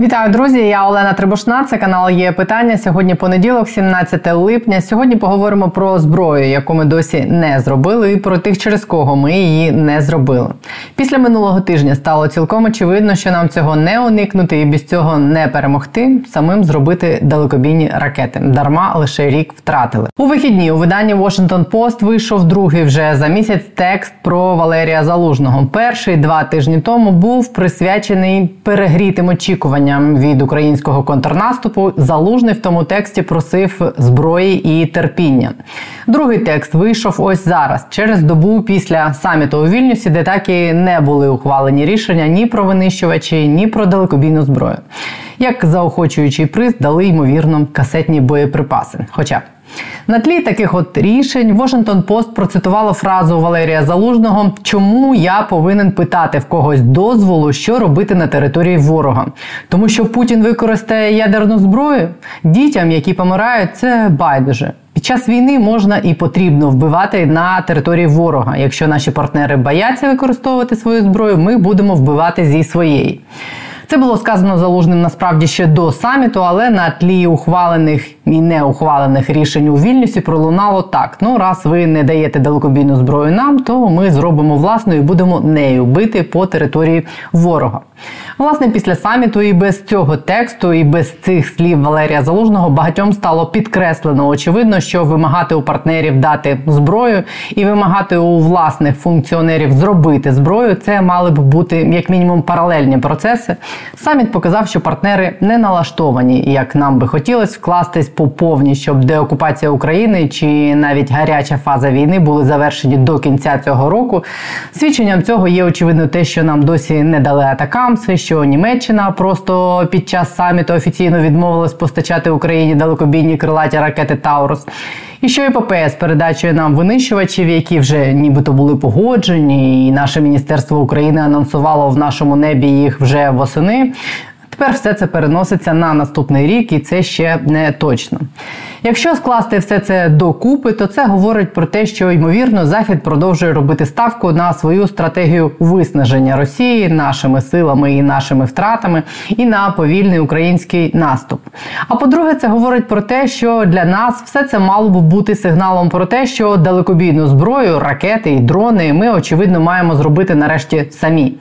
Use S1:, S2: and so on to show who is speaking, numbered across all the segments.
S1: Вітаю, друзі! Я Олена Трибушна. Це канал є питання. Сьогодні понеділок, 17 липня. Сьогодні поговоримо про зброю, яку ми досі не зробили, і про тих, через кого ми її не зробили. Після минулого тижня стало цілком очевидно, що нам цього не уникнути і без цього не перемогти. Самим зробити далекобійні ракети. Дарма лише рік втратили. У вихідні у виданні Washington Post вийшов другий вже за місяць текст про Валерія Залужного. Перший два тижні тому був присвячений перегрітим очікуванням очікуванням від українського контрнаступу, залужний в тому тексті просив зброї і терпіння. Другий текст вийшов ось зараз, через добу після саміту у Вільнюсі, де так і не були ухвалені рішення ні про винищувачі, ні про далекобійну зброю. Як заохочуючий приз дали ймовірно касетні боєприпаси. Хоча на тлі таких от рішень Washington Post процитувало фразу Валерія Залужного, чому я повинен питати в когось дозволу, що робити на території ворога, тому що Путін використає ядерну зброю дітям, які помирають, це байдуже. Під час війни можна і потрібно вбивати на території ворога. Якщо наші партнери бояться використовувати свою зброю, ми будемо вбивати зі своєї. Це було сказано залужним насправді ще до саміту, але на тлі ухвалених і не ухвалених рішень у Вільнюсі пролунало так: ну раз ви не даєте далекобійну зброю нам, то ми зробимо власну і будемо нею бити по території ворога. Власне, після саміту і без цього тексту, і без цих слів Валерія Залужного багатьом стало підкреслено. Очевидно, що вимагати у партнерів дати зброю і вимагати у власних функціонерів зробити зброю, це мали б бути як мінімум паралельні процеси. Саміт показав, що партнери не налаштовані, як нам би хотілося, вкластись по повній, щоб деокупація України чи навіть гаряча фаза війни були завершені до кінця цього року. Свідченням цього є очевидно те, що нам досі не дали атакамси, що Німеччина просто під час саміту офіційно відмовилась постачати Україні далекобійні крилаті ракети Таурус. І що ІПП з передачею нам винищувачів, які вже нібито були погоджені, і наше міністерство України анонсувало в нашому небі їх вже восени. Тепер все це переноситься на наступний рік, і це ще не точно. Якщо скласти все це докупи, то це говорить про те, що ймовірно Захід продовжує робити ставку на свою стратегію виснаження Росії нашими силами і нашими втратами, і на повільний український наступ. А по-друге, це говорить про те, що для нас все це мало б бути сигналом про те, що далекобійну зброю, ракети і дрони ми очевидно маємо зробити нарешті самі.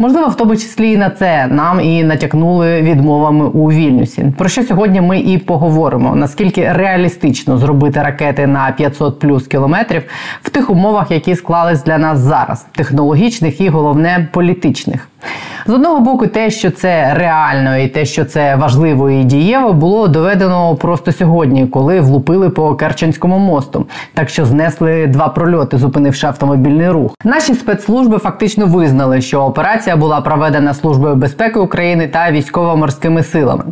S1: Можливо, в тому числі і на це нам і натякнули відмовами у Вільнюсі. Про що сьогодні ми і поговоримо? Наскільки реалістично зробити ракети на 500 плюс кілометрів в тих умовах, які склались для нас зараз, технологічних і головне політичних. З одного боку, те, що це реально, і те, що це важливо і дієво, було доведено просто сьогодні, коли влупили по Керченському мосту, так що знесли два прольоти, зупинивши автомобільний рух. Наші спецслужби фактично визнали, що операція була проведена службою безпеки України та військово-морськими силами.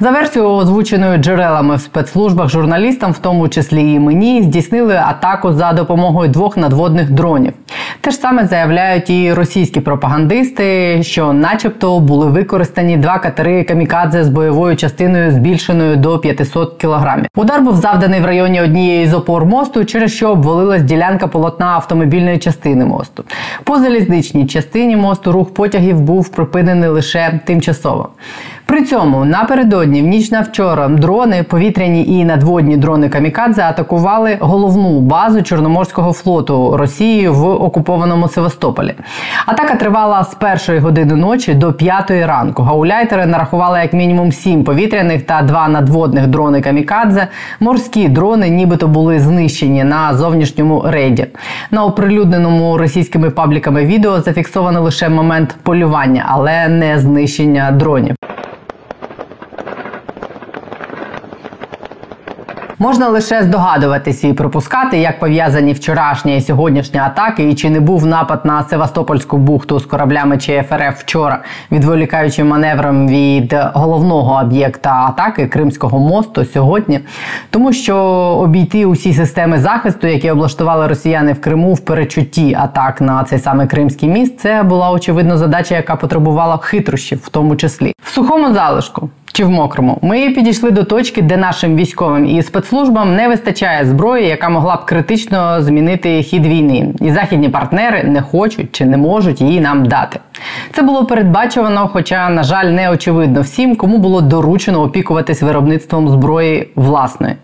S1: За версією озвученою джерелами в спецслужбах журналістам, в тому числі і мені, здійснили атаку за допомогою двох надводних дронів. Те ж саме заявляють і російські пропагандисти, що, начебто, були використані два катери камікадзе з бойовою частиною збільшеною до 500 кілограмів. Удар був завданий в районі однієї з опор мосту, через що обвалилась ділянка полотна автомобільної частини мосту. По залізничній частині мосту рух потягів був припинений лише тимчасово. При цьому напередодні в ніч на вчора дрони, повітряні і надводні дрони Камікадзе атакували головну базу Чорноморського флоту Росії в окупованому Севастополі. Атака тривала з першої години ночі до п'ятої ранку. Гауляйтери нарахували як мінімум сім повітряних та два надводних дрони Камікадзе. Морські дрони, нібито були знищені на зовнішньому рейді. На оприлюдненому російськими пабліками відео зафіксовано лише момент полювання, але не знищення дронів. Можна лише здогадуватися і пропускати, як пов'язані вчорашня і сьогоднішня атаки, і чи не був напад на Севастопольську бухту з кораблями ЧФРФ вчора, відволікаючи маневром від головного об'єкта атаки Кримського мосту сьогодні, тому що обійти усі системи захисту, які облаштували росіяни в Криму в перечутті атак на цей саме Кримський міст, це була очевидно задача, яка потребувала хитрощів, в тому числі. В сухому залишку чи в мокрому. Ми підійшли до точки, де нашим військовим і спецслужбам не вистачає зброї, яка могла б критично змінити хід війни. І західні партнери не хочуть чи не можуть її нам дати. Це було передбачувано, хоча, на жаль, не очевидно всім, кому було доручено опікуватись виробництвом зброї власної.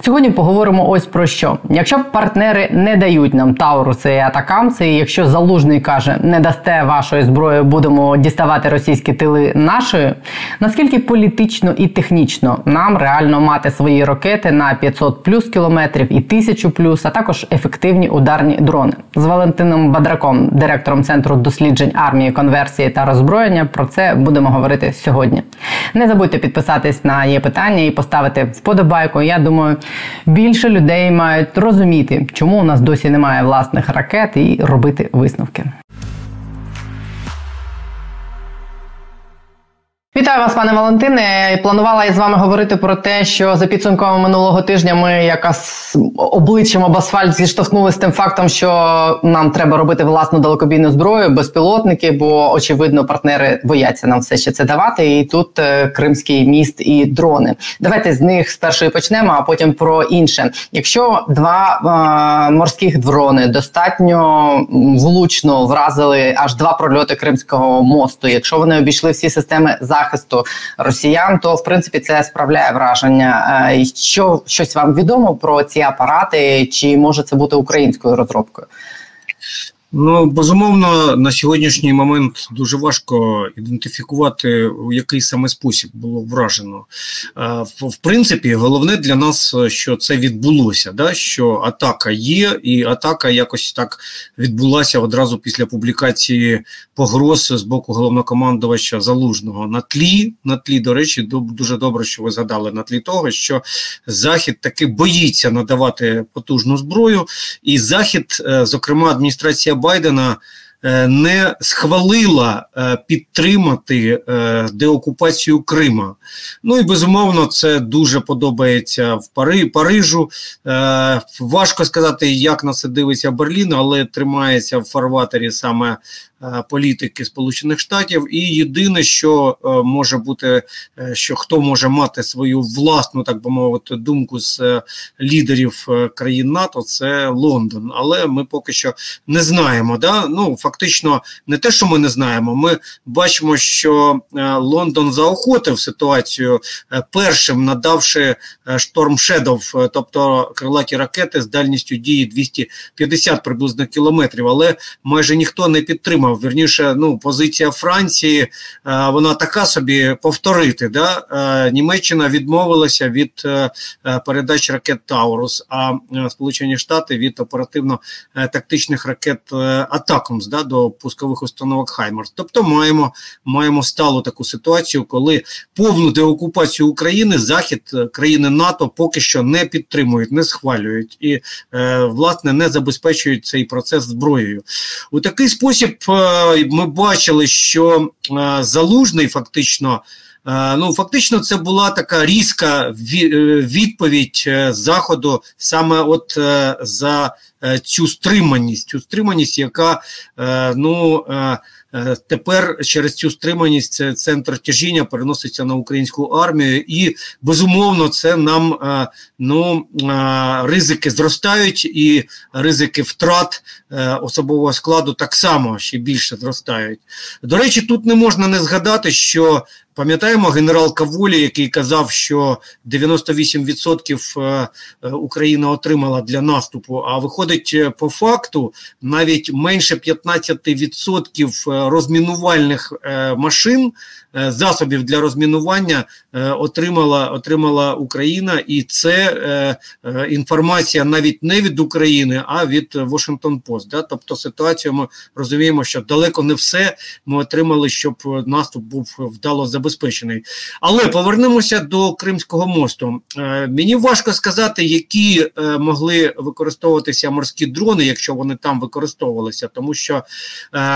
S1: Сьогодні поговоримо ось про що. Якщо партнери не дають нам Тауруси і Атакамси, і якщо залужний каже, не дасте вашої зброї, будемо діставати російські тили нашою, наскільки політично і технічно нам реально мати свої ракети на 500 плюс кілометрів і 1000 плюс, а також ефективні ударні дрони з Валентином Бадраком, директором центру досліджень армії конверсії та роззброєння. Про це будемо говорити сьогодні. Не забудьте підписатись на є питання і поставити вподобайку. Я думаю, більше людей мають розуміти, чому у нас досі немає власних ракет, і робити висновки. Вітаю вас, пане Валентине. Планувала із вами говорити про те, що за підсумками минулого тижня ми якось обличчям об асфальт зіштовхнулися з тим фактом, що нам треба робити власну далекобійну зброю, безпілотники, бо очевидно партнери бояться нам все ще це давати. І тут е, Кримський міст і дрони. Давайте з них спершу і почнемо, а потім про інше. Якщо два е, морських дрони достатньо влучно вразили аж два прольоти Кримського мосту, якщо вони обійшли всі системи захисту, захисту росіян, то в принципі це справляє враження. Е, що щось вам відомо про ці апарати, чи може це бути українською розробкою?
S2: Ну безумовно, на сьогоднішній момент дуже важко ідентифікувати, у який саме спосіб було вражено. В принципі, головне для нас, що це відбулося, да? що атака є, і атака якось так відбулася одразу після публікації погроз з боку головнокомандувача залужного на тлі. На тлі, до речі, дуже добре, що ви згадали на тлі того, що Захід таки боїться надавати потужну зброю, і Захід, е, зокрема, адміністрація. Байдена е, не схвалила е, підтримати е, деокупацію Крима. Ну і безумовно, це дуже подобається в Пари, Парижу. Важко сказати, як на це дивиться Берлін, але тримається в фарватері саме політики Сполучених Штатів, і єдине, що е, може бути, е, що хто може мати свою власну, так би мовити, думку з лідерів країн НАТО, це Лондон. Але ми поки що не знаємо. Да? Ну фактично, не те, що ми не знаємо. Ми бачимо, що Лондон заохотив ситуацію першим, надавши шторм Шедов, тобто крилаті ракети з дальністю дії 250 приблизно кілометрів, але майже ніхто не підтримав вірніше, ну позиція Франції, е, вона така собі повторити. Да? Е, Німеччина відмовилася від е, передач ракет Таурус, а Сполучені Штати від оперативно-тактичних ракет Атакумс да, до пускових установок Хаймарс. Тобто маємо маємо сталу таку ситуацію, коли повну деокупацію України захід країни НАТО поки що не підтримують, не схвалюють і власне не забезпечують цей процес зброєю. У такий спосіб ми бачили, що е, залужний фактично. Е, ну, фактично, це була така різка е, відповідь заходу саме от за цю стриманість, цю стриманість, яка ну Е, тепер через цю стриманість центр тяжіння переноситься на українську армію, і безумовно це нам е, ну е, ризики зростають, і ризики втрат особового складу так само ще більше зростають. До речі, тут не можна не згадати, що Пам'ятаємо генерал Каволі, який казав, що 98% е, е, Україна отримала для наступу. А виходить е, по факту навіть менше 15% розмінувальних машин засобів для розмінування отримала отримала Україна, і це інформація навіть не від України, а від Washington Post. Да? Тобто ситуацію ми розуміємо, що далеко не все ми отримали, щоб наступ був вдало забезпечений. Але повернемося до Кримського мосту. Мені важко сказати, які могли використовуватися морські дрони, якщо вони там використовувалися, тому що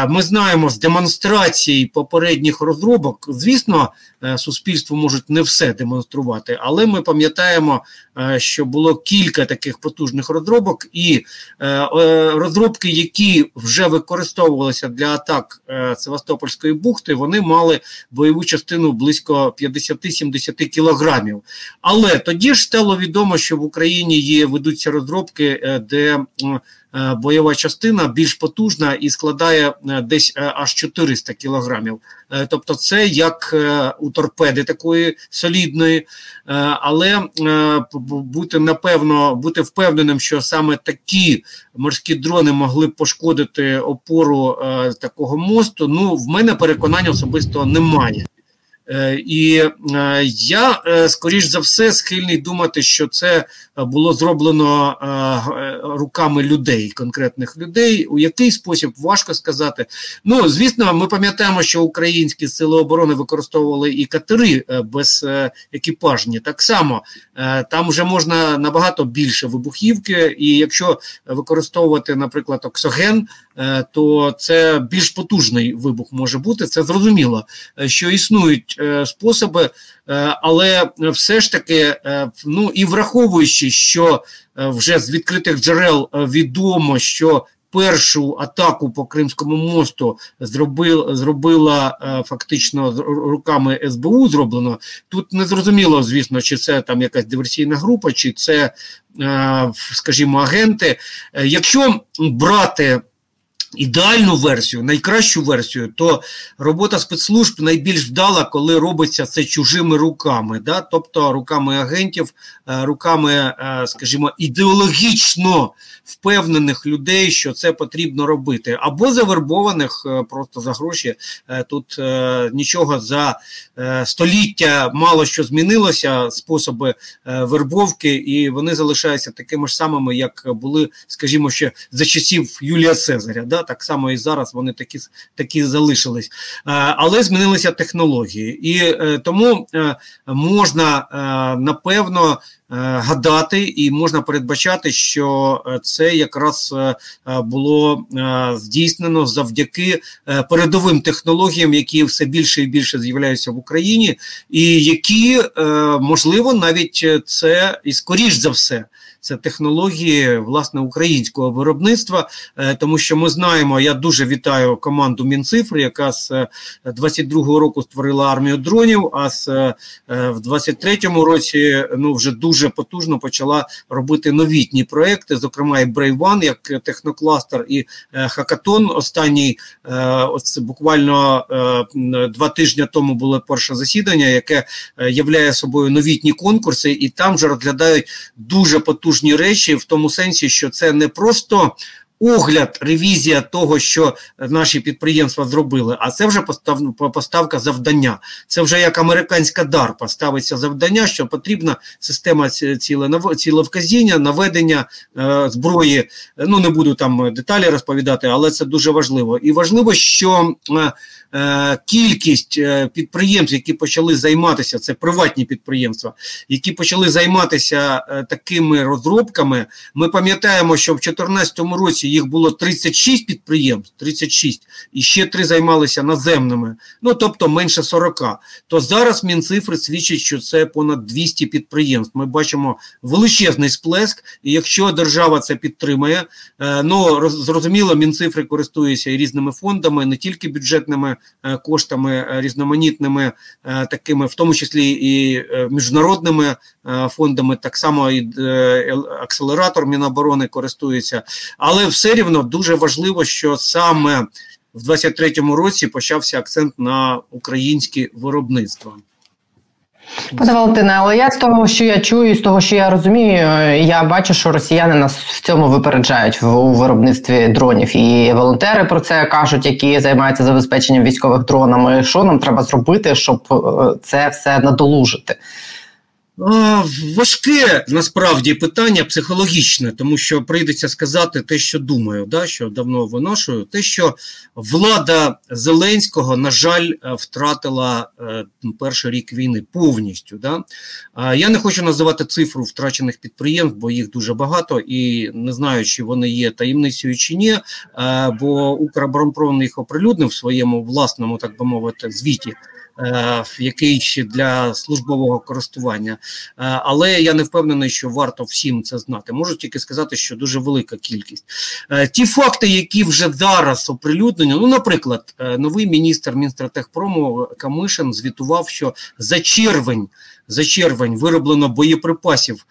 S2: ми знаємо з демонстрацій попередніх розробок звісно, е, суспільству можуть не все демонструвати, але ми пам'ятаємо, е, що було кілька таких потужних розробок, і е, розробки, які вже використовувалися для атак Севастопольської бухти, вони мали бойову частину близько 50-70 кілограмів. Але тоді ж стало відомо, що в Україні є ведуться розробки, де бойова частина більш потужна і складає десь аж 400 кілограмів. Тобто, це як у торпеди такої солідної, але бути напевно бути впевненим, що саме такі морські дрони могли б пошкодити опору такого мосту. Ну в мене переконання особисто немає. Е, і е, я е, скоріш за все схильний думати, що це було зроблено руками людей, конкретних людей. У який спосіб важко сказати. Ну звісно, ми пам'ятаємо, що українські сили оборони використовували і катери без екіпажні. Так само там вже можна набагато більше вибухівки, і якщо використовувати, наприклад, оксоген, то це більш потужний вибух може бути. Це зрозуміло, що існують. Е, способи, е, але все ж таки, е, ну і враховуючи, що вже з відкритих джерел відомо, що Першу атаку по Кримському мосту зробила зробила фактично руками СБУ. Зроблено тут не зрозуміло, звісно, чи це там якась диверсійна група, чи це, скажімо, агенти. Якщо брати ідеальну версію, найкращу версію, то робота спецслужб найбільш вдала, коли робиться це чужими руками, да? тобто руками агентів, е, руками, е, скажімо, ідеологічно впевнених людей, що це потрібно робити, або завербованих е, просто за гроші. Тут нічого за століття мало що змінилося, способи вербовки, і вони залишаються такими ж самими, як були, скажімо, ще за часів Юлія Цезаря. Да? Так само і зараз вони такі такі залишились, е, але змінилися технології, і е, тому е, можна напевно. Гадати і можна передбачати, що це якраз було здійснено завдяки передовим технологіям, які все більше і більше з'являються в Україні, і які можливо навіть це і скоріш за все це технології власне українського виробництва, е, тому що ми знаємо, я дуже вітаю команду Мінцифри, яка з 22-го е, року створила армію дронів. А з е, в 23-му році ну вже дуже потужно почала робити новітні проекти, зокрема і Brave One, як технокластер, і Хакатон. Останній ось буквально два тижні тому було перше засідання, яке являє собою новітні конкурси, і там вже розглядають дуже потужні потужні речі в тому сенсі, що це не просто. Огляд, ревізія того, що наші підприємства зробили, а це вже постав, поставка завдання. Це вже як американська дар поставиться завдання, що потрібна система цілевказіння, наведення е, зброї. Ну не буду там деталі розповідати, але це дуже важливо. І важливо, що е, Е, кількість е, підприємств, які почали займатися, це приватні підприємства, які почали займатися е, такими розробками. Ми пам'ятаємо, що в 2014 році їх було 36 підприємств, 36, і ще три займалися наземними, ну тобто менше 40. То зараз мінцифри свідчать, що це понад 200 підприємств. Ми бачимо величезний сплеск, і якщо держава це підтримує, ну зрозуміло, мінцифри користуються і різними фондами, не тільки бюджетними Е, коштами е, різноманітними, е, такими, в тому числі і міжнародними фондами, так само і акселератор Міноборони користується, але все рівно дуже важливо, що саме в 23-му році почався акцент на українське виробництво.
S1: Пане Валентине, але я з того, що я чую, з того, що я розумію, я бачу, що росіяни нас в цьому випереджають в у виробництві дронів. І волонтери про це кажуть, які займаються забезпеченням військових дронами. Що нам треба зробити, щоб е, це все надолужити?
S2: Важке насправді питання психологічне, тому що прийдеться сказати те, що думаю, да, що давно виношую, те, що влада Зеленського, на жаль, е, втратила е, перший рік війни повністю. Да. Я не хочу називати цифру втрачених підприємств, бо їх дуже багато, і не знаю, чи вони є таємницею чи ні. Е, бо Укроборонпром їх оприлюднив в своєму власному, так би мовити, звіті. Е, який ще для службового користування, е, але я не впевнений, що варто всім це знати. Можу тільки сказати, що дуже велика кількість. Е, ті факти, які вже зараз оприлюднені, ну, наприклад, новий міністр міністра Техпрому Камишин звітував, що за червень за червень вироблено боєприпасів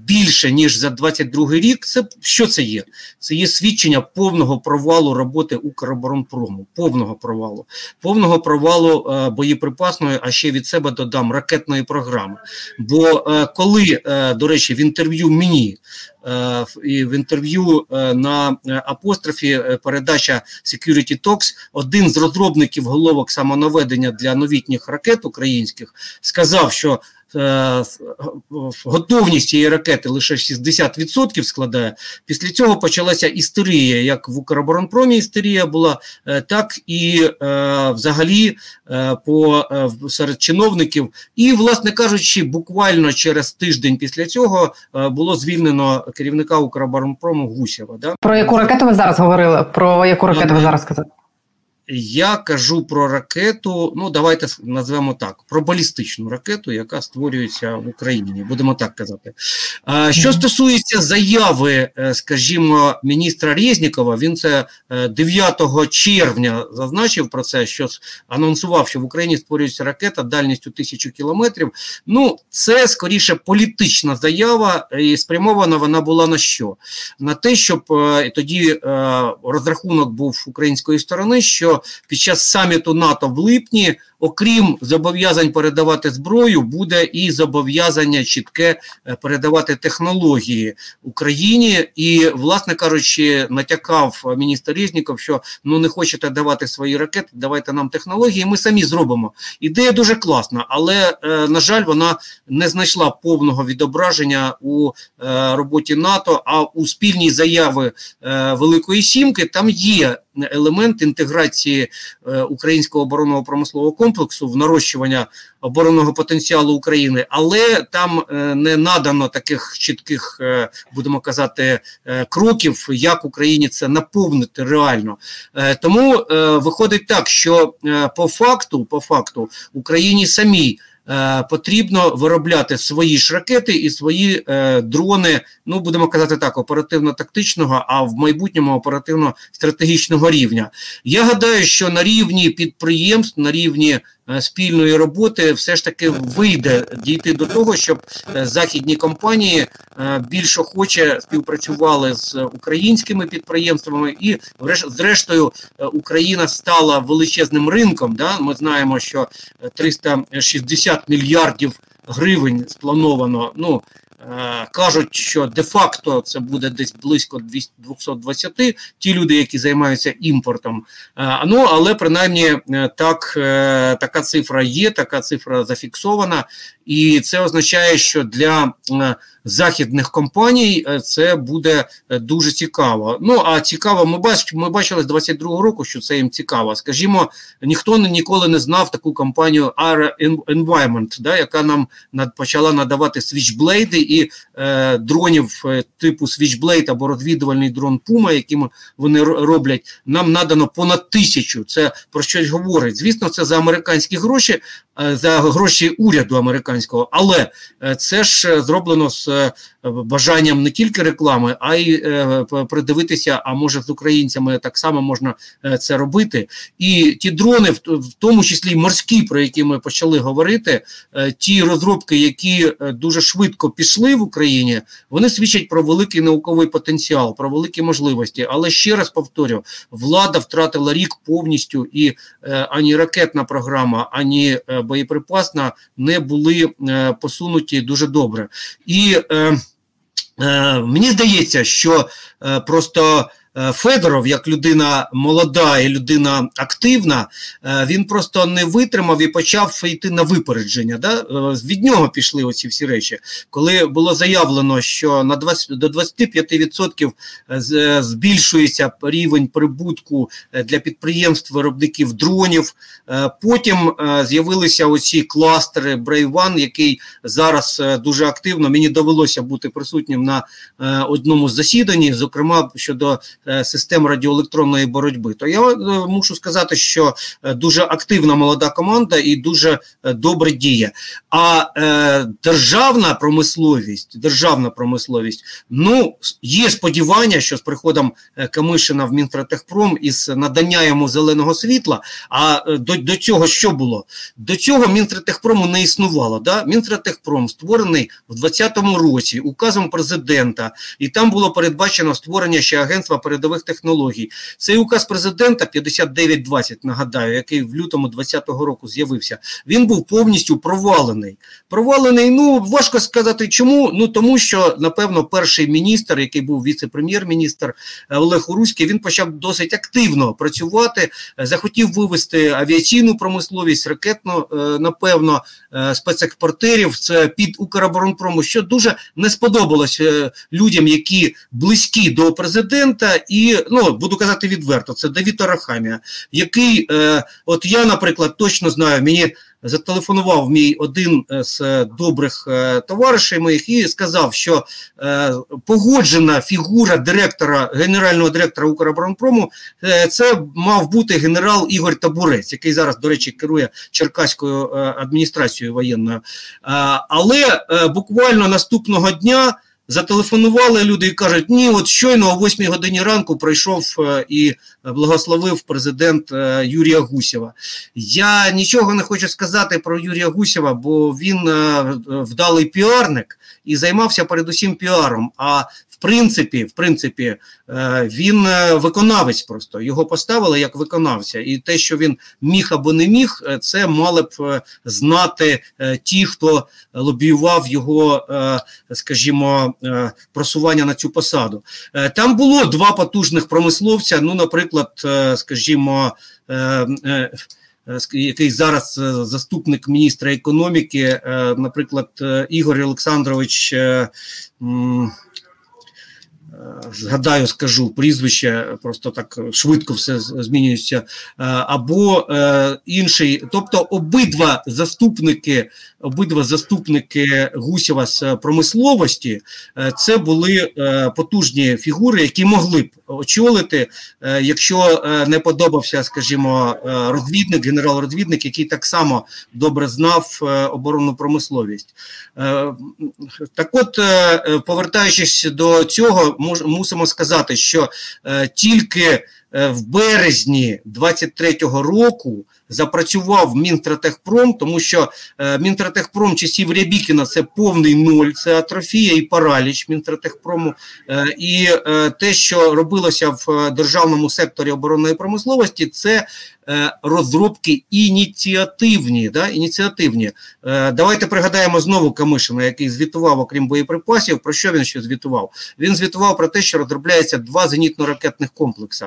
S2: більше ніж за 22 рік. Це що це є? Це є свідчення повного провалу роботи Укроборонпрому, повного провалу, повного провалу е, боєприпасної, а ще від себе додам ракетної програми. Бо е, коли, е, до речі, в інтерв'ю мені е, і в інтерв'ю е, на апострофі передача Security Talks, один з розробників головок самонаведення для новітніх ракет українських сказав, що Е, готовність цієї ракети лише 60% складає. Після цього почалася істерія, як в Укроборонпромі істерія була, е, так і е, взагалі по серед чиновників. І, власне кажучи, буквально через тиждень після цього було звільнено керівника Укроборонпрому Гусєва. Да?
S1: Про яку ракету ви зараз говорили? Про яку ракету ви зараз сказали?
S2: Я кажу про ракету. Ну давайте назвемо так: про балістичну ракету, яка створюється в Україні. Будемо так казати. Що стосується заяви, е, скажімо, міністра Резнікова, він це 9 е, червня зазначив про це, що анонсував, що в Україні створюється ракета дальністю тисячу кілометрів. Ну, це скоріше політична заява, і спрямована вона була на що? На те, щоб е, тоді розрахунок був української сторони. що під час саміту НАТО в липні, окрім зобов'язань передавати зброю, буде і зобов'язання чітке е, передавати технології Україні. І, власне кажучи, натякав міністр Різніков, що ну не хочете давати свої ракети, давайте нам технології. Ми самі зробимо. Ідея дуже класна, але е, на жаль, вона не знайшла повного відображення у е, роботі НАТО. А у спільній заяви Великої Сімки там є елемент інтеграції е, українського оборонного промислового комплексу в нарощування оборонного потенціалу України, але там е, не надано таких чітких, е, будемо казати, кроків, як Україні це наповнити реально. Тому виходить так, що по факту, по факту Україні самій. Е, потрібно виробляти свої ж ракети і свої е, дрони. Ну будемо казати так, оперативно-тактичного, а в майбутньому оперативно-стратегічного рівня. Я гадаю, що на рівні підприємств, на рівні спільної роботи все ж таки вийде дійти до того, щоб е, західні компанії е, більш охоче співпрацювали з українськими підприємствами, і зрештою Україна стала величезним ринком. Да? Ми знаємо, що 360 мільярдів гривень сплановано. Ну Е, кажуть, що де-факто це буде десь близько 220, ті люди, які займаються імпортом. Е, ну але принаймні е, так, така цифра є, така цифра зафіксована, і це означає, що для західних компаній це буде дуже цікаво. Ну а цікаво, ми бач, ми бачили з 22-го року, що це їм цікаво. Скажімо, ніхто ніколи не знав таку компанію Aero Environment, да, яка нам над почала надавати свічблейди і е, дронів е, типу Switchblade або розвідувальний дрон Puma, яким вони роблять, нам надано понад тисячу. Це про щось говорить. Звісно, це за американські гроші, е, за гроші уряду американського, але е, це ж зроблено з е, бажанням не тільки реклами, а й е, придивитися. А може з українцями так само можна е, це робити. І ті дрони, в, тому числі морські, про які ми почали говорити, е, ті розробки, які е, дуже швидко пішли в Україні, вони свідчать про великий науковий потенціал, про великі можливості. Але ще раз повторю: влада втратила рік повністю, і е, ані ракетна програма, ані е, боєприпасна не були е, посунуті дуже добре. І е, е, мені здається, що е, просто. Е, Федоров, як людина молода і людина активна, е, він просто не витримав і почав йти на випередження. Да? Е, від нього пішли оці всі речі. Коли було заявлено, що на 20, до 25% збільшується рівень прибутку для підприємств виробників дронів. Потім з'явилися оці кластери One, який зараз дуже активно мені довелося бути присутнім на одному з засіданні, зокрема щодо систем радіоелектронної боротьби, то я мушу сказати, що дуже активна молода команда і дуже добре діє. А е, державна промисловість, державна промисловість, ну є сподівання, що з приходом Камишина в Мінтратехпром із надання йому зеленого світла. А до до цього що було? До цього Мінтратехпрому не існувало. Да? Мінтратехпром створений в 2020 році указом президента, і там було передбачено створення ще агентства передових технологій. Цей указ президента 5920, нагадаю, який в лютому 2020 року з'явився, він був повністю провалений. Провалений, ну важко сказати, чому. Ну тому що, напевно, перший міністр, який був віце-прем'єр-міністр е, Олег Уруський, він почав досить активно працювати, е, захотів вивести авіаційну промисловість, ракетну, е, напевно, спецекспортерів це під Укроборонпрому, що дуже не сподобалось людям, які близькі до президента, і ну буду казати відверто, це Давід Арахамія, який, от я, наприклад, точно знаю, мені зателефонував мій один е, з добрих е, товаришів моїх і сказав, що е, погоджена фігура директора генерального директора Укроборонпрому це мав бути генерал Ігор Табурець, який зараз, до речі, керує Черкаською адміністрацією воєнною. Але буквально наступного дня. Зателефонували люди і кажуть, ні, от щойно о 8 годині ранку прийшов е, і благословив президент е, Юрія Гусєва. Я нічого не хочу сказати про Юрія Гусєва, бо він е, вдалий піарник і займався передусім піаром. А в принципі, в принципі, він виконавець просто його поставили як виконавця, і те, що він міг або не міг, це мали б знати ті, хто лобіював його, скажімо. Е, просування на цю посаду. Е, там було два потужних промисловця. Ну, наприклад, е, скажімо, який зараз заступник міністра економіки, наприклад, Ігор Олександрович згадаю, скажу прізвище, просто так швидко все змінюється, е, або е, інший, тобто обидва заступники, обидва заступники Гусєва з промисловості, е, це були потужні фігури, які могли б очолити, якщо не подобався, скажімо, розвідник, генерал-розвідник, який так само добре знав оборонну промисловість. Так, от повертаючись до цього мусимо сказати, що е, тільки е, в березні 23-го року запрацював Мінтратехпром, тому що е, Мінтратехпром часів Рябікіна це повний ноль, це атрофія і параліч Мінтратехпрому. Е, і е, те, що робилося в державному секторі оборонної промисловості, це розробки ініціативні. Да, ініціативні. Давайте пригадаємо знову Камишина, який звітував, окрім боєприпасів. Про що він ще звітував? Він звітував про те, що розробляється два зенітно-ракетних комплекси.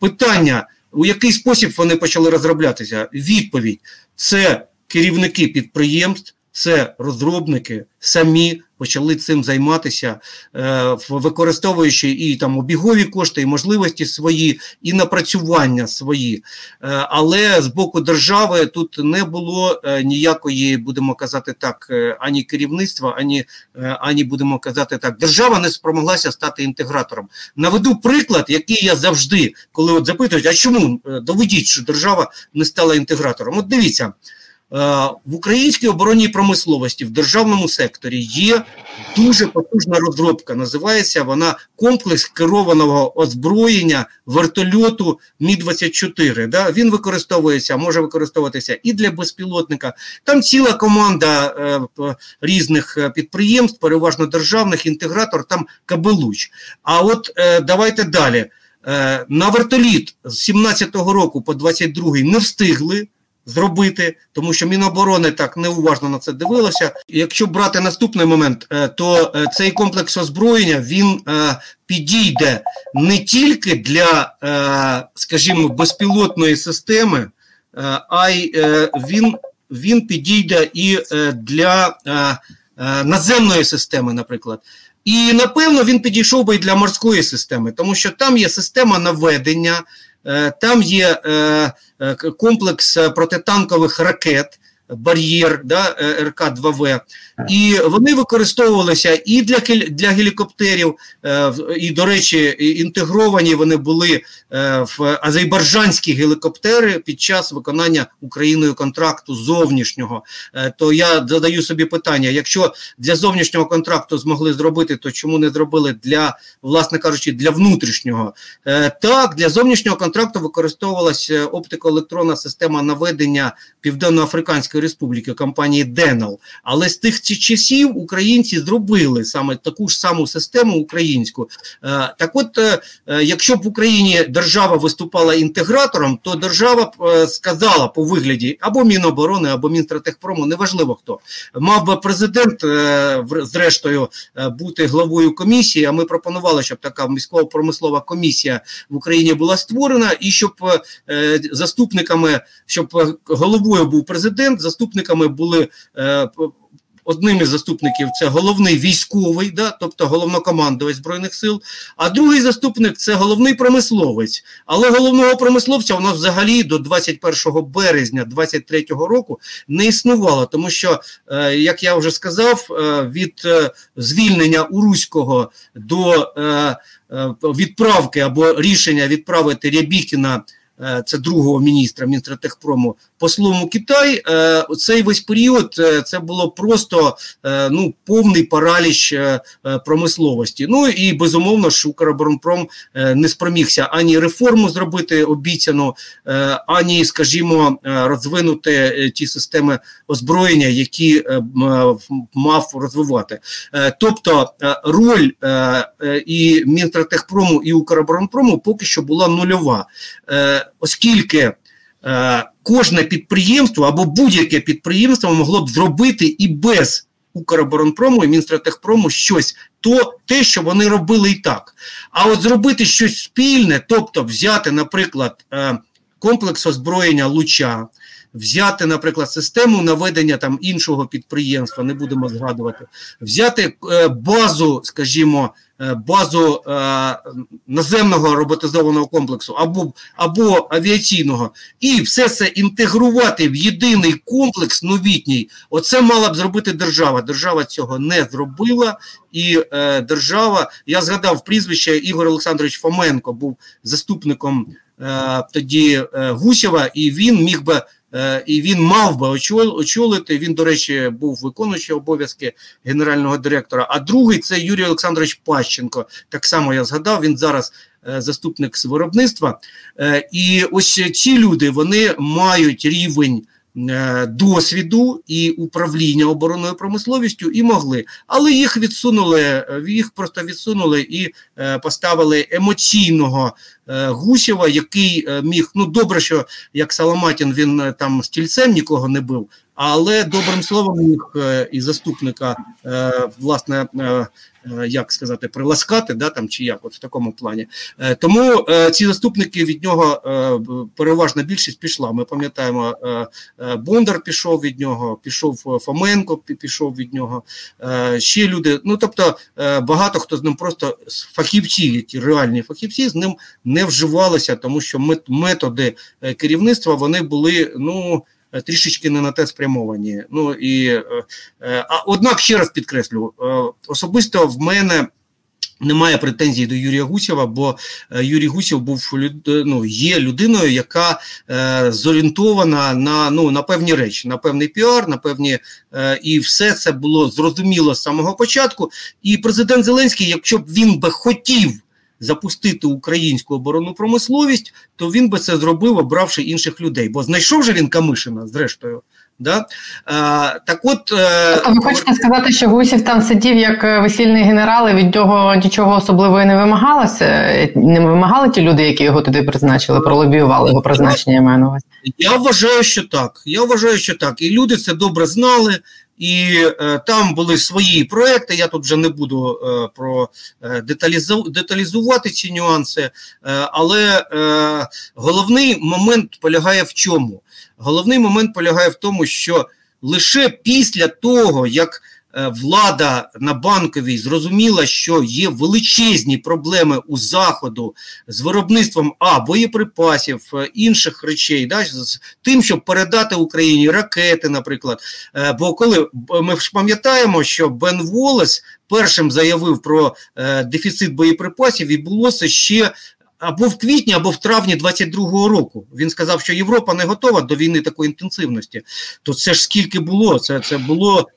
S2: Питання у який спосіб вони почали розроблятися? Відповідь: це керівники підприємств, це розробники самі почали цим займатися, е, використовуючи і там обігові кошти, і можливості свої, і напрацювання свої. Е, але з боку держави тут не було е, ніякої, будемо казати так, ані керівництва, ані ані будемо казати так. Держава не спромоглася стати інтегратором. Наведу приклад, який я завжди, коли от запитують, а чому доведіть, що держава не стала інтегратором? От дивіться. Е, в українській оборонній промисловості в державному секторі є дуже потужна розробка. Називається вона комплекс керованого озброєння вертольоту Мі 24 Да? Він використовується, може використовуватися і для безпілотника. Там ціла команда е, різних е, підприємств, переважно державних, інтегратор, там кабелуч. А от е, давайте далі. Е, на вертоліт з 17-го року по 22-й не встигли зробити, тому що Міноборони так неуважно на це дивилося. Якщо брати наступний момент, е, то е, цей комплекс озброєння він е, підійде не тільки для, скажімо, безпілотної системи, а й він, він підійде і для наземної системи, наприклад. І напевно він підійшов би і для морської системи, тому що там є система наведення, там є Е, комплекс протитанкових ракет. Бар'єр да, РК-2В, і вони використовувалися і для для гелікоптерів, і, до речі, інтегровані вони були в азербайджанські гелікоптери під час виконання Україною контракту зовнішнього. То я задаю собі питання: якщо для зовнішнього контракту змогли зробити, то чому не зробили для, власне кажучи, для внутрішнього? Так, для зовнішнього контракту використовувалася оптико-електронна система наведення Південно-Африканської Республіки компанії Денал. Але з тих часів українці зробили саме таку ж саму систему українську. Е, так, от, е, е, якщо б в Україні держава виступала інтегратором, то держава б сказала по вигляді або Міноборони, або Мінстратехпрому, неважливо хто мав би президент, зрештою, бути главою комісії. А ми пропонували, щоб така військово-промислова комісія в Україні була створена, і щоб заступниками, щоб головою був президент, заступниками були Одним із заступників це головний військовий, да, тобто головнокомандувач збройних сил. А другий заступник це головний промисловець. Але головного промисловця у нас взагалі до 21 березня 2023 року не існувало, тому що, е, як я вже сказав, е, від е, звільнення Уруського до відправки або рішення відправити Рябікіна Е, це другого міністра міністра Техпрому, послом у Китай. Е, цей весь період е, це було просто ну повний параліч промисловості. Ну і безумовно, що Укроборонпром не спромігся ані реформу зробити обіцяну, ані, скажімо, розвинути ті системи озброєння, які мав розвивати. Тобто роль і Мінстратехпрому, і Укроборонпрому поки що була нульова оскільки е, кожне підприємство або будь-яке підприємство могло б зробити і без Укроборонпрому і Мінстратехпрому щось, то те, що вони робили і так. А от зробити щось спільне, тобто взяти, наприклад, е, комплекс озброєння Луча. Взяти, наприклад, систему наведення там іншого підприємства, не будемо згадувати, взяти е, базу, скажімо, базу е, наземного роботизованого комплексу або або авіаційного, і все це інтегрувати в єдиний комплекс новітній. Оце мала б зробити держава. Держава цього не зробила, і е, держава, я згадав прізвище Ігор Олександрович Фоменко, був заступником е, тоді е, Гусєва, і він міг би Е, і він мав би очолити. Він, до речі, був виконуючий обов'язки генерального директора. А другий це Юрій Олександрович Пащенко. Так само я згадав. Він зараз е, заступник з виробництва. Е, і ось ці люди вони мають рівень. Е, досвіду і управління оборонною промисловістю і могли, але їх відсунули, е, їх просто відсунули і е, поставили емоційного Гусєва, який міг ну добре, що як Саламатін він там стільцем нікого не бив, але добрим словом міг і заступника власне Е, як сказати, приласкати, да, там чи як, от в такому плані. Е, тому е, ці заступники від нього переважна більшість пішла. Ми пам'ятаємо, Бондар пішов від нього, пішов Фоменко, пішов від нього. Ще люди. Ну тобто багато хто з ним просто фахівці, які реальні фахівці, з ним не вживалися, тому що методи керівництва вони були ну. Е, трішечки не на те спрямовані. Ну і е, е, а однак ще раз підкреслю, особисто в мене. Немає претензій до Юрія Гусєва, бо Юрій Гусєв був ну, є людиною, яка е, зорієнтована на ну на певні речі, на певний піар, на певні е, і все це було зрозуміло з самого початку. І президент Зеленський, якщо б він би хотів запустити українську оборонну промисловість, то він би це зробив, обравши інших людей. Бо знайшов же він Камишина, зрештою. Да? А, так от,
S1: е, А ви хочете сказати, що Гусів там сидів як е, весільний генерал, і від нього нічого особливого не вимагалося? Не вимагали ті люди, які його туди призначили, пролобіювали його призначення? Я маю на увазі?
S2: Я вважаю, що так. Я вважаю, що так. І люди це добре знали. І е, там були свої проекти. Я тут вже не буду е, про е, деталізу, деталізувати ці нюанси, е, але е, головний момент полягає в чому? Головний момент полягає в тому, що лише після того, як влада на банковій зрозуміла, що є величезні проблеми у заходу з виробництвом а боєприпасів, інших речей, да, з тим, щоб передати Україні ракети, наприклад. Бо коли ми ж пам'ятаємо, що Бен Волес першим заявив про дефіцит боєприпасів, і було це ще або в квітні, або в травні 22-го року. Він сказав, що Європа не готова до війни такої інтенсивності. То це ж скільки було? Це це було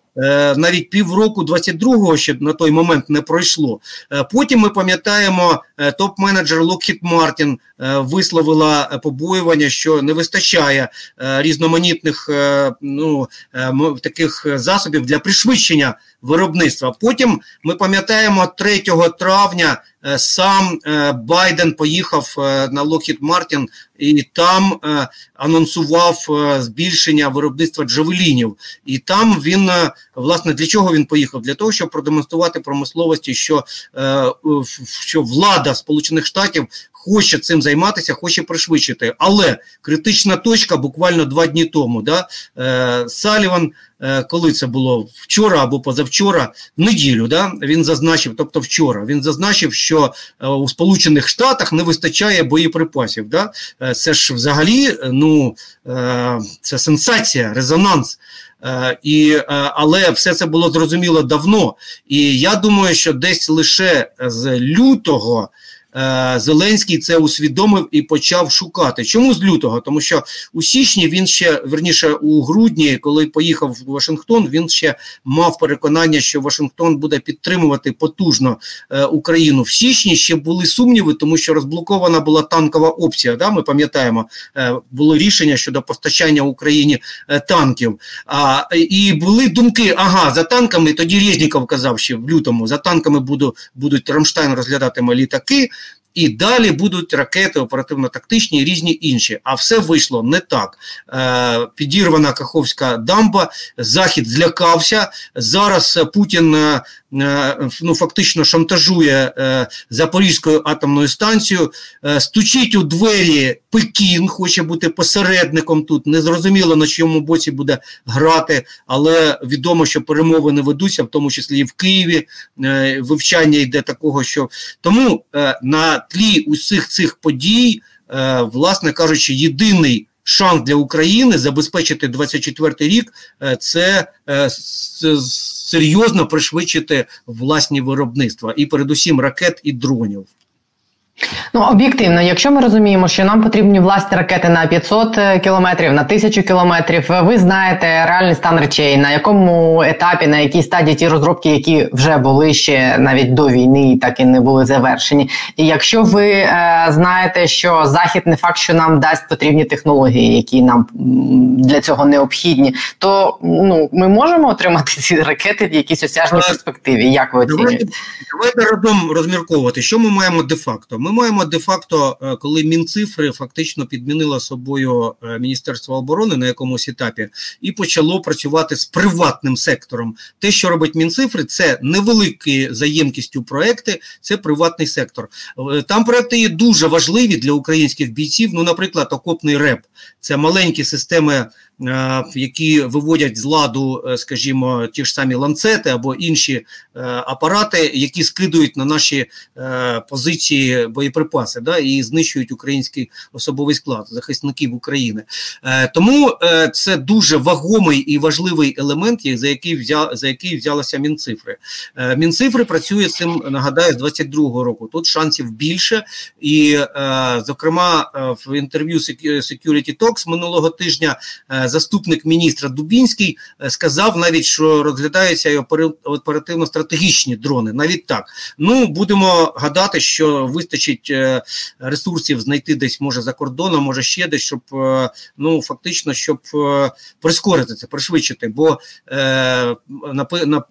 S2: навіть півроку 22-го ще на той момент не пройшло. Е, потім ми пам'ятаємо, е, топ-менеджер Lockheed е, висловила побоювання, що не вистачає е, різноманітних е, ну, таких засобів для пришвидшення виробництва. Потім ми пам'ятаємо 3 травня. Е, сам е, Байден поїхав е, на Lockheed Martin і там анонсував збільшення виробництва джавелінів. І там він власне для чого він поїхав? Для того, щоб продемонструвати промисловості, що що влада Сполучених Штатів хоче цим займатися, хоче пришвидшити. Але критична точка буквально два дні тому. Да, Саліван Е, коли це було вчора або позавчора, в неділю, да, він зазначив, тобто вчора, він зазначив, що е, у Сполучених Штатах не вистачає боєприпасів. Да? Е, це ж взагалі ну, це сенсація, резонанс. І, Але все це було зрозуміло давно. І я думаю, що десь лише з лютого. Е, Зеленський це усвідомив і почав шукати. Чому з лютого? Тому що у січні він ще верніше у грудні, коли поїхав в Вашингтон, він ще мав переконання, що Вашингтон буде підтримувати потужно е, Україну. В січні ще були сумніви, тому що розблокована була танкова опція. Да, Ми пам'ятаємо, е, було рішення щодо постачання Україні танків. А, І були думки: ага, за танками тоді Резніков казав, що в лютому за танками буду, будуть Рамштайн розглядатиме літаки. І далі будуть ракети оперативно-тактичні і різні інші. А все вийшло не так. Е, Підірвана Каховська дамба, Захід злякався. Зараз Путін е, ну, фактично шантажує е, Запорізькою атомною станцією, е, стучить у двері Пекін, хоче бути посередником тут. Незрозуміло на чому боці буде грати, але відомо, що перемовини ведуться, в тому числі і в Києві. Вивчання йде такого, що тому на тлі усіх цих подій, власне кажучи, єдиний шанс для України забезпечити 24 рік це серйозно пришвидшити власні виробництва і, передусім, ракет і дронів.
S1: Ну, об'єктивно, якщо ми розуміємо, що нам потрібні власні ракети на 500 е, кілометрів, на 1000 кілометрів, ви знаєте реальний стан речей, на якому етапі, на якій стадії ті розробки, які вже були ще навіть до війни, так і не були завершені. І якщо ви е, знаєте, що захід не факт, що нам дасть потрібні технології, які нам для цього необхідні, то ну ми можемо отримати ці ракети в якійсь осяжній перспективі. Як ви оцінюєте?
S2: Давайте разом розмірковувати, що ми маємо де факто. Ми маємо де-факто, е, коли мінцифри фактично підмінило собою е, Міністерство оборони на якомусь етапі і почало працювати з приватним сектором. Те, що робить мінцифри, це невеликі за ємкістю проекти, це приватний сектор. Е, там проекти є дуже важливі для українських бійців. Ну, наприклад, окопний реп це маленькі системи. Е, які виводять з ладу, е, скажімо, ті ж самі ланцети або інші е, апарати, які скидують на наші позиції боєприпаси, да, і знищують український особовий склад захисників України. Тому це дуже вагомий і важливий елемент, за який взяв за який взялася мінцифри. Мінцифри працює з цим, нагадаю, з 22-го року. Тут шансів більше, і зокрема в інтерв'ю Security Talks минулого тижня заступник міністра Дубінський е, сказав навіть, що розглядаються і оперативно-стратегічні дрони. Навіть так. Ну будемо гадати, що вистачить е, ресурсів знайти десь, може за кордоном, може ще десь, щоб е, ну фактично, щоб прискорити це, пришвидшити. Бо,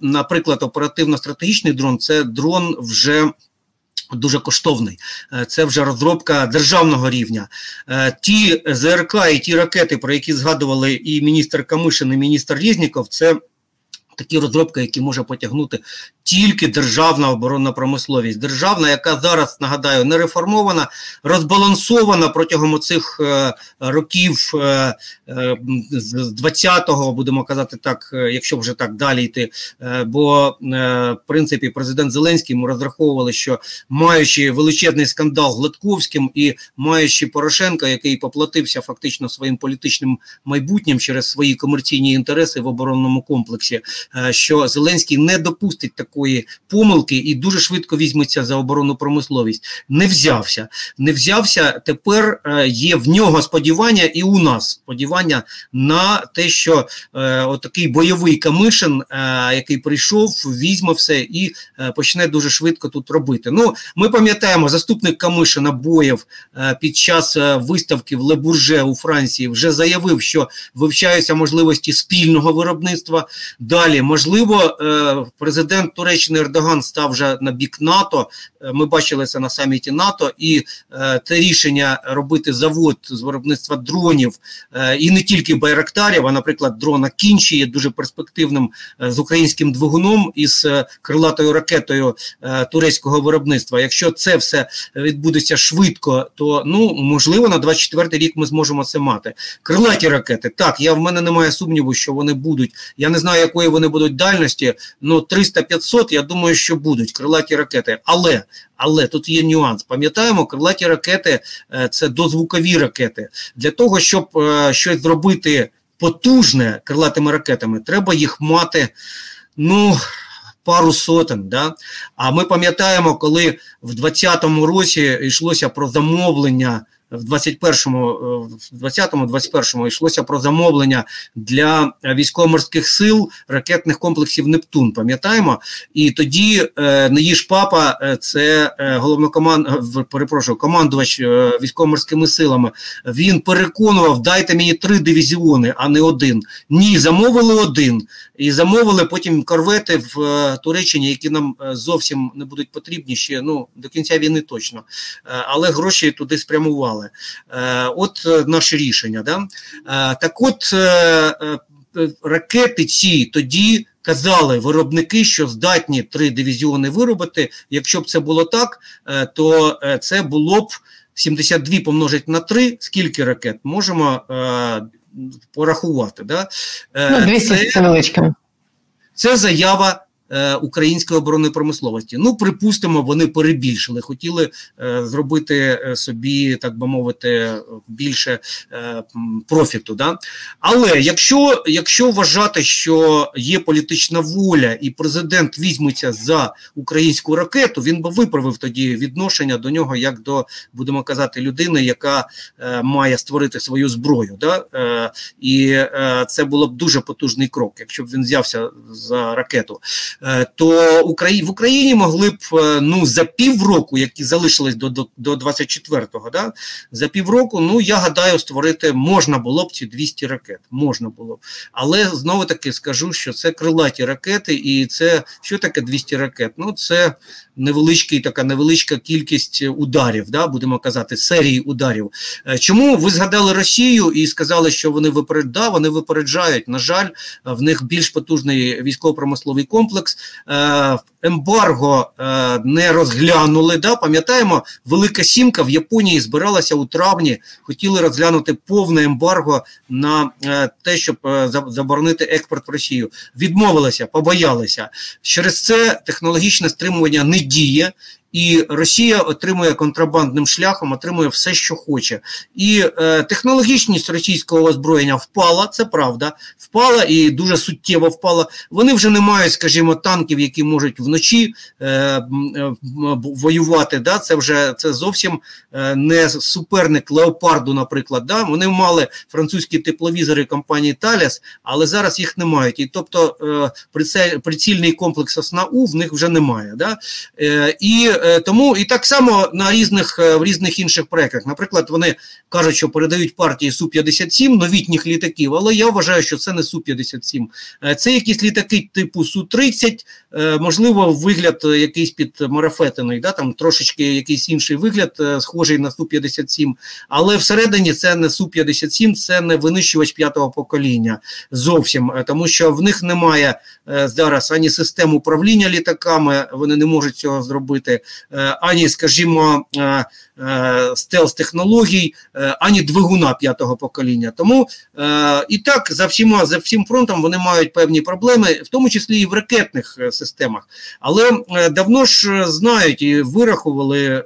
S2: наприклад, оперативно-стратегічний дрон це дрон вже. Дуже коштовний, е, це вже розробка державного рівня. Е, ті ЗРК і ті ракети, про які згадували і міністр Камишин, і міністр Різніков, це такі розробки, які може потягнути тільки державна оборонна промисловість. Державна, яка зараз нагадаю не реформована, розбалансована протягом цих е, років е, е, з 20-го, будемо казати так, е, якщо вже так далі йти. Бо в принципі президент Зеленський ми розраховували, що маючи величезний скандал з Литковським і маючи Порошенка, який поплатився фактично своїм політичним майбутнім через свої комерційні інтереси в оборонному комплексі, що Зеленський не допустить такої помилки і дуже швидко візьметься за оборонну промисловість. Не взявся, не взявся. Тепер е, є в нього сподівання, і у нас сподівання на те, що е, отакий бойовий камишин, який прийшов, візьме все і почне дуже швидко тут робити. Ну, ми пам'ятаємо, заступник Камишина Боєв під час виставки в Лебурже у Франції вже заявив, що вивчаються можливості спільного виробництва. Далі можливо, президент Туреччини Ердоган став вже на бік НАТО. Е, ми бачили це на саміті НАТО, і е, те рішення робити завод з виробництва дронів е, і не тільки байрактарів, а наприклад, дрона Кінші є дуже перспективним е, з українським двигуном і з е, крилатою ракетою е, турецького виробництва. Якщо це все відбудеться швидко, то ну можливо на 24 рік ми зможемо це мати. Крилаті ракети так. Я в мене немає сумніву, що вони будуть. Я не знаю, якої вони будуть дальності. Ну 300-500, Я думаю, що будуть крилаті ракети, але але тут є нюанс. Пам'ятаємо, крилаті ракети е, це дозвукові ракети. Для того, щоб е, щось зробити потужне крилатими ракетами, треба їх мати. ну, Пару сотень, да. А ми пам'ятаємо, коли в 2020 році йшлося про замовлення в 21-му, в 20-му, 21-му йшлося про замовлення для військово-морських сил ракетних комплексів Нептун. Пам'ятаємо? І тоді е, Неїж Папа, е, це е, головнокоманд, перепрошую, командувач е, військово-морськими силами. Він переконував, дайте мені три дивізіони, а не один. Ні, замовили один. І замовили потім корвети в е, Туреччині, які нам е, зовсім не будуть потрібні ще ну до кінця війни точно. Е, але гроші туди спрямували приймали. Е, от е, наше рішення. Да? Е, так от ракети ці тоді. Казали виробники, що здатні три дивізіони виробити. Якщо б це було так, то це було б 72 помножити на 3, Скільки ракет можемо е, порахувати? Да?
S1: Ну, 200 це,
S2: це заява Е, української оборонної промисловості. Ну, припустимо, вони перебільшили, хотіли е, зробити е, собі, так би мовити, більше профіту. Да? Але якщо якщо вважати, що є політична воля, і президент візьметься за українську ракету, він би виправив тоді відношення до нього, як до будемо казати, людини, яка має створити свою зброю. Да? І це було б дуже потужний крок, якщо б він взявся за ракету. Е, то в Україні могли б е, ну за півроку, які залишились до до, до 24-го, да, за півроку, ну я гадаю, створити можна було б ці 200 ракет. Можна було б. Але знову таки скажу, що це крилаті ракети, і це що таке 200 ракет? Ну це невеличкий, така невеличка кількість ударів, да, будемо казати, серії ударів. Е, чому ви згадали Росію і сказали, що вони виперед... да, вони випереджають? На жаль, в них більш потужний військово-промисловий комплекс. Е, ембарго е, не розглянули. Да? Пам'ятаємо, Велика Сімка в Японії збиралася у травні, хотіли розглянути повне ембарго на е, те, щоб заборонити експорт в Росію. Відмовилися, побоялися. Через це технологічне стримування не діє. І Росія отримує контрабандним шляхом, отримує все, що хоче. І е, технологічність російського озброєння впала, це правда, впала і дуже суттєво впала. Вони вже не мають, скажімо, танків, які можуть вночі е, е, воювати. Да? Це вже це зовсім е, не суперник леопарду, наприклад. Да? Вони мали французькі тепловізори компанії Таліс, але зараз їх не мають. І тобто е, прицільний комплекс СНАУ в них вже немає. Да? Е, і тому і так само на різних в різних інших проєктах. Наприклад, вони кажуть, що передають партії су 57 новітніх літаків, але я вважаю, що це не су 57 Це якісь літаки типу су 30 можливо, вигляд якийсь під марафетиної, да там трошечки якийсь інший вигляд, схожий на су 57 але всередині це не су 57 це не винищувач п'ятого покоління зовсім, тому що в них немає зараз ані систем управління літаками, вони не можуть цього зробити, е, ані, скажімо, е, е, стелс технологій, ані двигуна п'ятого покоління. Тому і так за всіма за всім фронтом вони мають певні проблеми, в тому числі і в ракетних системах. Але давно ж знають і вирахували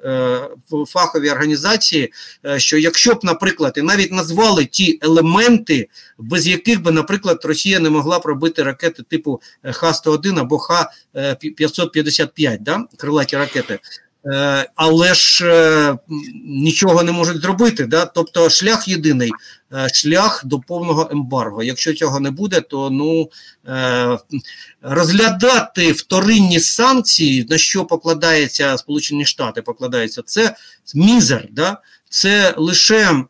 S2: фахові організації, що якщо б, наприклад, і навіть назвали ті елементи, без яких би, наприклад, Росія не могла пробити ракети типу Х-101 або Х-555, да? крилаті ракети. Е, але ж е, нічого не можуть зробити. Да? Тобто шлях єдиний, е, шлях до повного ембарго. Якщо цього не буде, то ну розглядати вторинні санкції, на що покладається Сполучені Штати, покладається це мізер, да? це лише.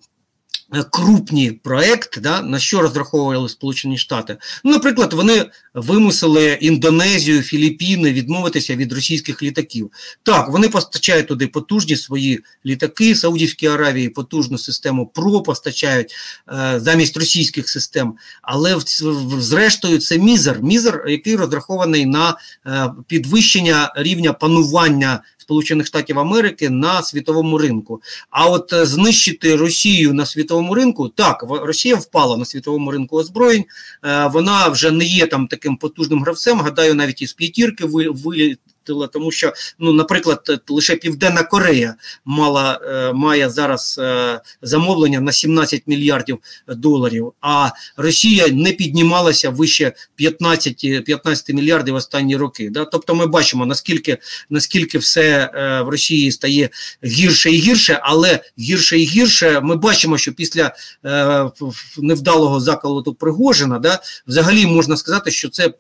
S2: Крупні проекти, да, на що розраховували Сполучені Штати. Ну, Наприклад, вони вимусили Індонезію, Філіппіни відмовитися від російських літаків. Так, вони постачають туди потужні свої літаки, Саудівській Аравії потужну систему ПРО постачають е, замість російських систем. Але в зрештою це мізер, мізер, який розрахований на е, підвищення рівня панування Сполучених Штатів Америки на світовому ринку. А от е, знищити Росію на світовому ринку, так Росія впала на світовому ринку озброєнь. Е, вона вже не є там таким потужним гравцем. Гадаю, навіть із п'ятірки виліт тому що, ну, наприклад, лише Південна Корея мала е, має зараз е, замовлення на 17 мільярдів доларів, а Росія не піднімалася вище 15 15 мільярдів останні роки. Да? Тобто, ми бачимо наскільки наскільки все е, в Росії стає гірше і гірше, але гірше і гірше. Ми бачимо, що після е, невдалого заколоту Пригожина, да, взагалі можна сказати, що це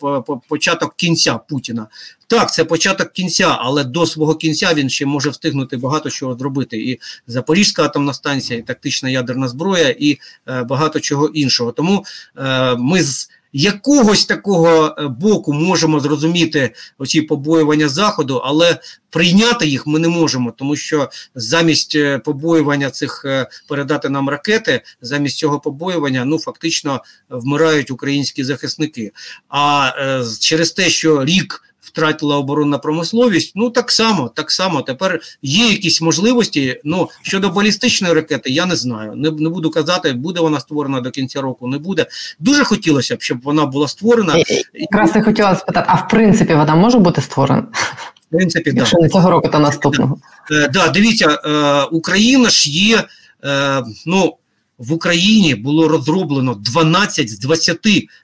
S2: початок кінця Путіна. Так, це початок кінця, але до свого кінця він ще може встигнути багато чого зробити. І Запорізька атомна станція, і тактична ядерна зброя, і е, багато чого іншого. Тому е, ми з якогось такого е, боку можемо зрозуміти оці побоювання заходу, але прийняти їх ми не можемо, тому що замість е, побоювання цих е, передати нам ракети, замість цього побоювання, ну фактично вмирають українські захисники. А е, через те, що рік втратила оборонна промисловість. Ну так само, так само. Тепер є якісь можливості. Ну щодо балістичної ракети, я не знаю. Не не буду казати, буде вона створена до кінця року. Не буде. Дуже хотілося б, щоб вона була створена.
S1: Якраз я хотіла спитати, а в принципі вона може бути створена?
S2: В принципі,
S1: Якщо
S2: да.
S1: не цього року, то наступного.
S2: Так, да, дивіться, е, Україна ж є. Е, ну в Україні було розроблено 12 з 20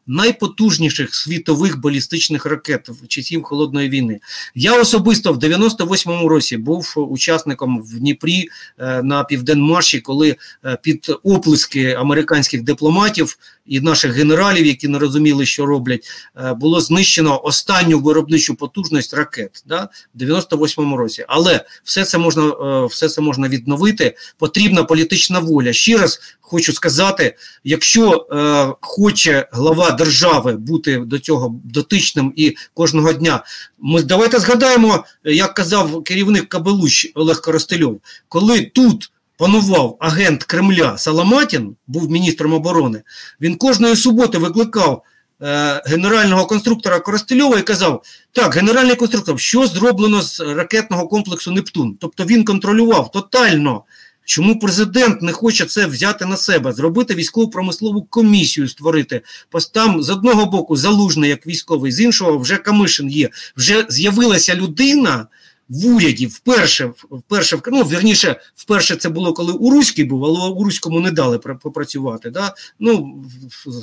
S2: найпотужніших світових балістичних ракет в часів холодної війни. Я особисто в 98-му році був учасником в Дніпрі е, на південмарші, коли е, під оплески американських дипломатів і наших генералів, які не розуміли, що роблять, е, було знищено останню виробничу потужність ракет да, в 98-му році. Але все це можна е, все це можна відновити. Потрібна політична воля. Ще раз хочу сказати: якщо е, хоче глава держави бути до цього дотичним і кожного дня, ми давайте згадаємо, як казав керівник Кабелуч Олег Коростельов, коли тут панував агент Кремля Саламатін, був міністром оборони, він кожної суботи викликав е, генерального конструктора Коростельова і казав: так, генеральний конструктор, що зроблено з ракетного комплексу Нептун? Тобто він контролював тотально. Чому президент не хоче це взяти на себе, зробити військово промислову комісію, створити там з одного боку залужний як військовий, з іншого вже Камишин є. Вже з'явилася людина, в уряді вперше вперше ну, вірніше, вперше це було коли у Руський був, але у Руському не дали попрацювати. Да? Ну,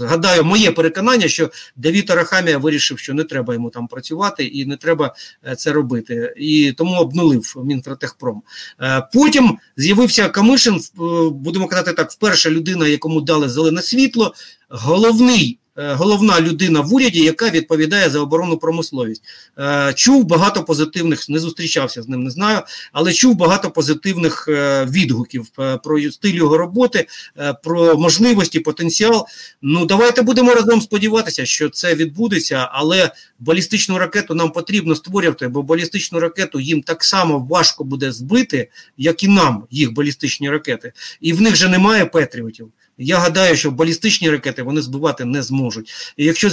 S2: Гадаю, моє переконання, що Давід Арахамія вирішив, що не треба йому там працювати і не треба е, це робити. І тому обнулив Мінпратехпром. Е, потім з'явився Камишин, е, будемо казати так, вперше людина, якому дали зелене світло, головний головна людина в уряді, яка відповідає за оборонну промисловість. Е, чув багато позитивних, не зустрічався з ним, не знаю, але чув багато позитивних е, відгуків про стиль його роботи, про можливості, потенціал. Ну давайте будемо разом сподіватися, що це відбудеться, але балістичну ракету нам потрібно створювати, бо балістичну ракету їм так само важко буде збити, як і нам їх балістичні ракети, і в них же немає петріотів. Я гадаю, що балістичні ракети вони збивати не зможуть. І Якщо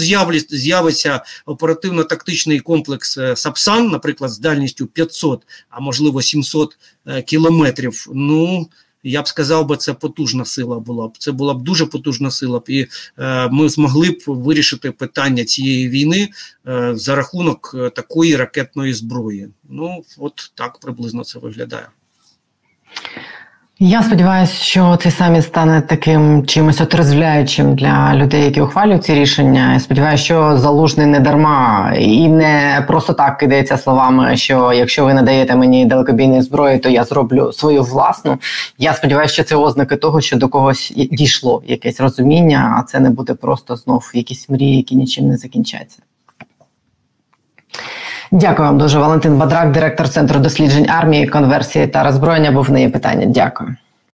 S2: з'явиться оперативно-тактичний комплекс е, Сапсан, наприклад, з дальністю 500, а можливо 700 е, кілометрів, ну я б сказав, би, це потужна сила була б. Це була б дуже потужна сила б, і е, ми змогли б вирішити питання цієї війни е, за рахунок е, такої ракетної зброї. Ну от так приблизно це виглядає.
S1: Я сподіваюся, що цей саміт стане таким чимось отрезвляючим для людей, які ухвалюють ці рішення. Я сподіваюся, що залужний не дарма і не просто так кидається словами, що якщо ви надаєте мені далекобійні зброї, то я зроблю свою власну. Я сподіваюся, що це ознаки того, що до когось дійшло якесь розуміння, а це не буде просто знов якісь мрії, які нічим не закінчаться. Дякую вам дуже. Валентин Бадрак, директор центру досліджень армії, конверсії та роззброєння. Був неї питання. Дякую.